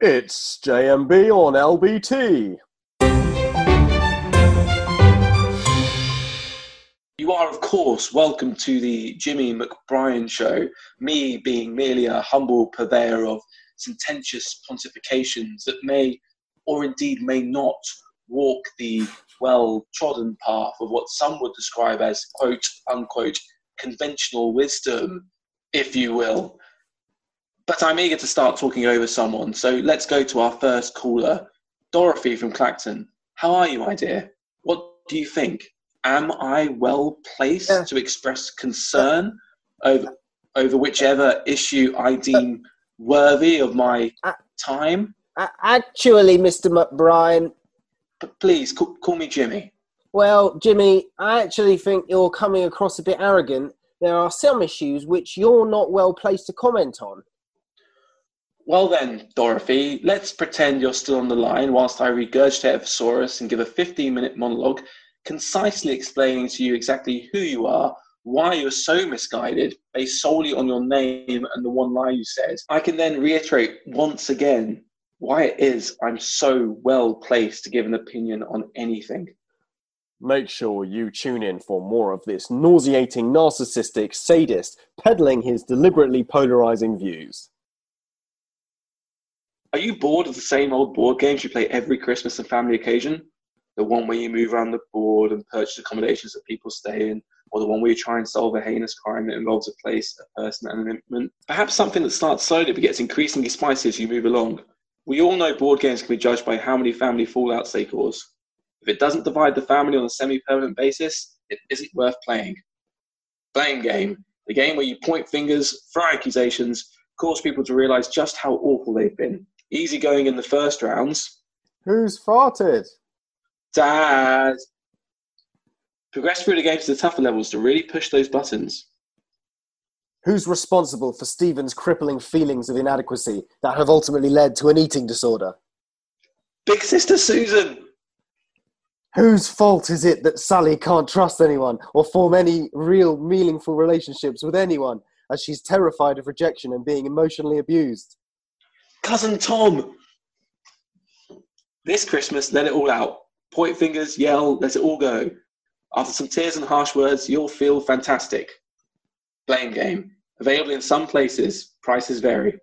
It's JMB on LBT. You are, of course, welcome to the Jimmy McBrien Show, me being merely a humble purveyor of sententious pontifications that may, or indeed may not, walk the well trodden path of what some would describe as quote unquote conventional wisdom, if you will. But I'm eager to start talking over someone, so let's go to our first caller, Dorothy from Clacton. How are you, my dear? What do you think? Am I well placed Yeah. to express concern over over whichever issue I deem worthy of my Uh, time? Actually, Mr. McBrien, But please call, call me Jimmy. well, Jimmy, I actually think you're coming across a bit arrogant. There are some issues which you're not well placed to comment on. Well then, Dorothy, let's pretend you're still on the line whilst I regurgitate a thesaurus and give a 15 minute monologue concisely explaining to you exactly who you are, why you're so misguided, based solely on your name and the one lie you said. I can then reiterate once again why it is I'm so well placed to give an opinion on anything. Make sure you tune in for more of this nauseating, narcissistic sadist peddling his deliberately polarizing views. Are you bored of the same old board games you play every Christmas and family occasion? The one where you move around the board and purchase accommodations that people stay in, or the one where you try and solve a heinous crime that involves a place, a person, and an implement? Perhaps something that starts slowly but gets increasingly spicy as you move along. We all know board games can be judged by how many family fallouts they cause. If it doesn't divide the family on a semi permanent basis, it isn't worth playing. Blame Game, the game where you point fingers, throw accusations, cause people to realize just how awful they've been. Easy going in the first rounds. Who's farted? Dad. Progress through the game to the tougher levels to really push those buttons. Who's responsible for Stephen's crippling feelings of inadequacy that have ultimately led to an eating disorder? Big Sister Susan. Whose fault is it that Sally can't trust anyone or form any real meaningful relationships with anyone as she's terrified of rejection and being emotionally abused? Cousin Tom. This Christmas, let it all out. Point fingers, yell, let it all go. After some tears and harsh words, you'll feel fantastic. Blame Game. Available in some places. Prices vary.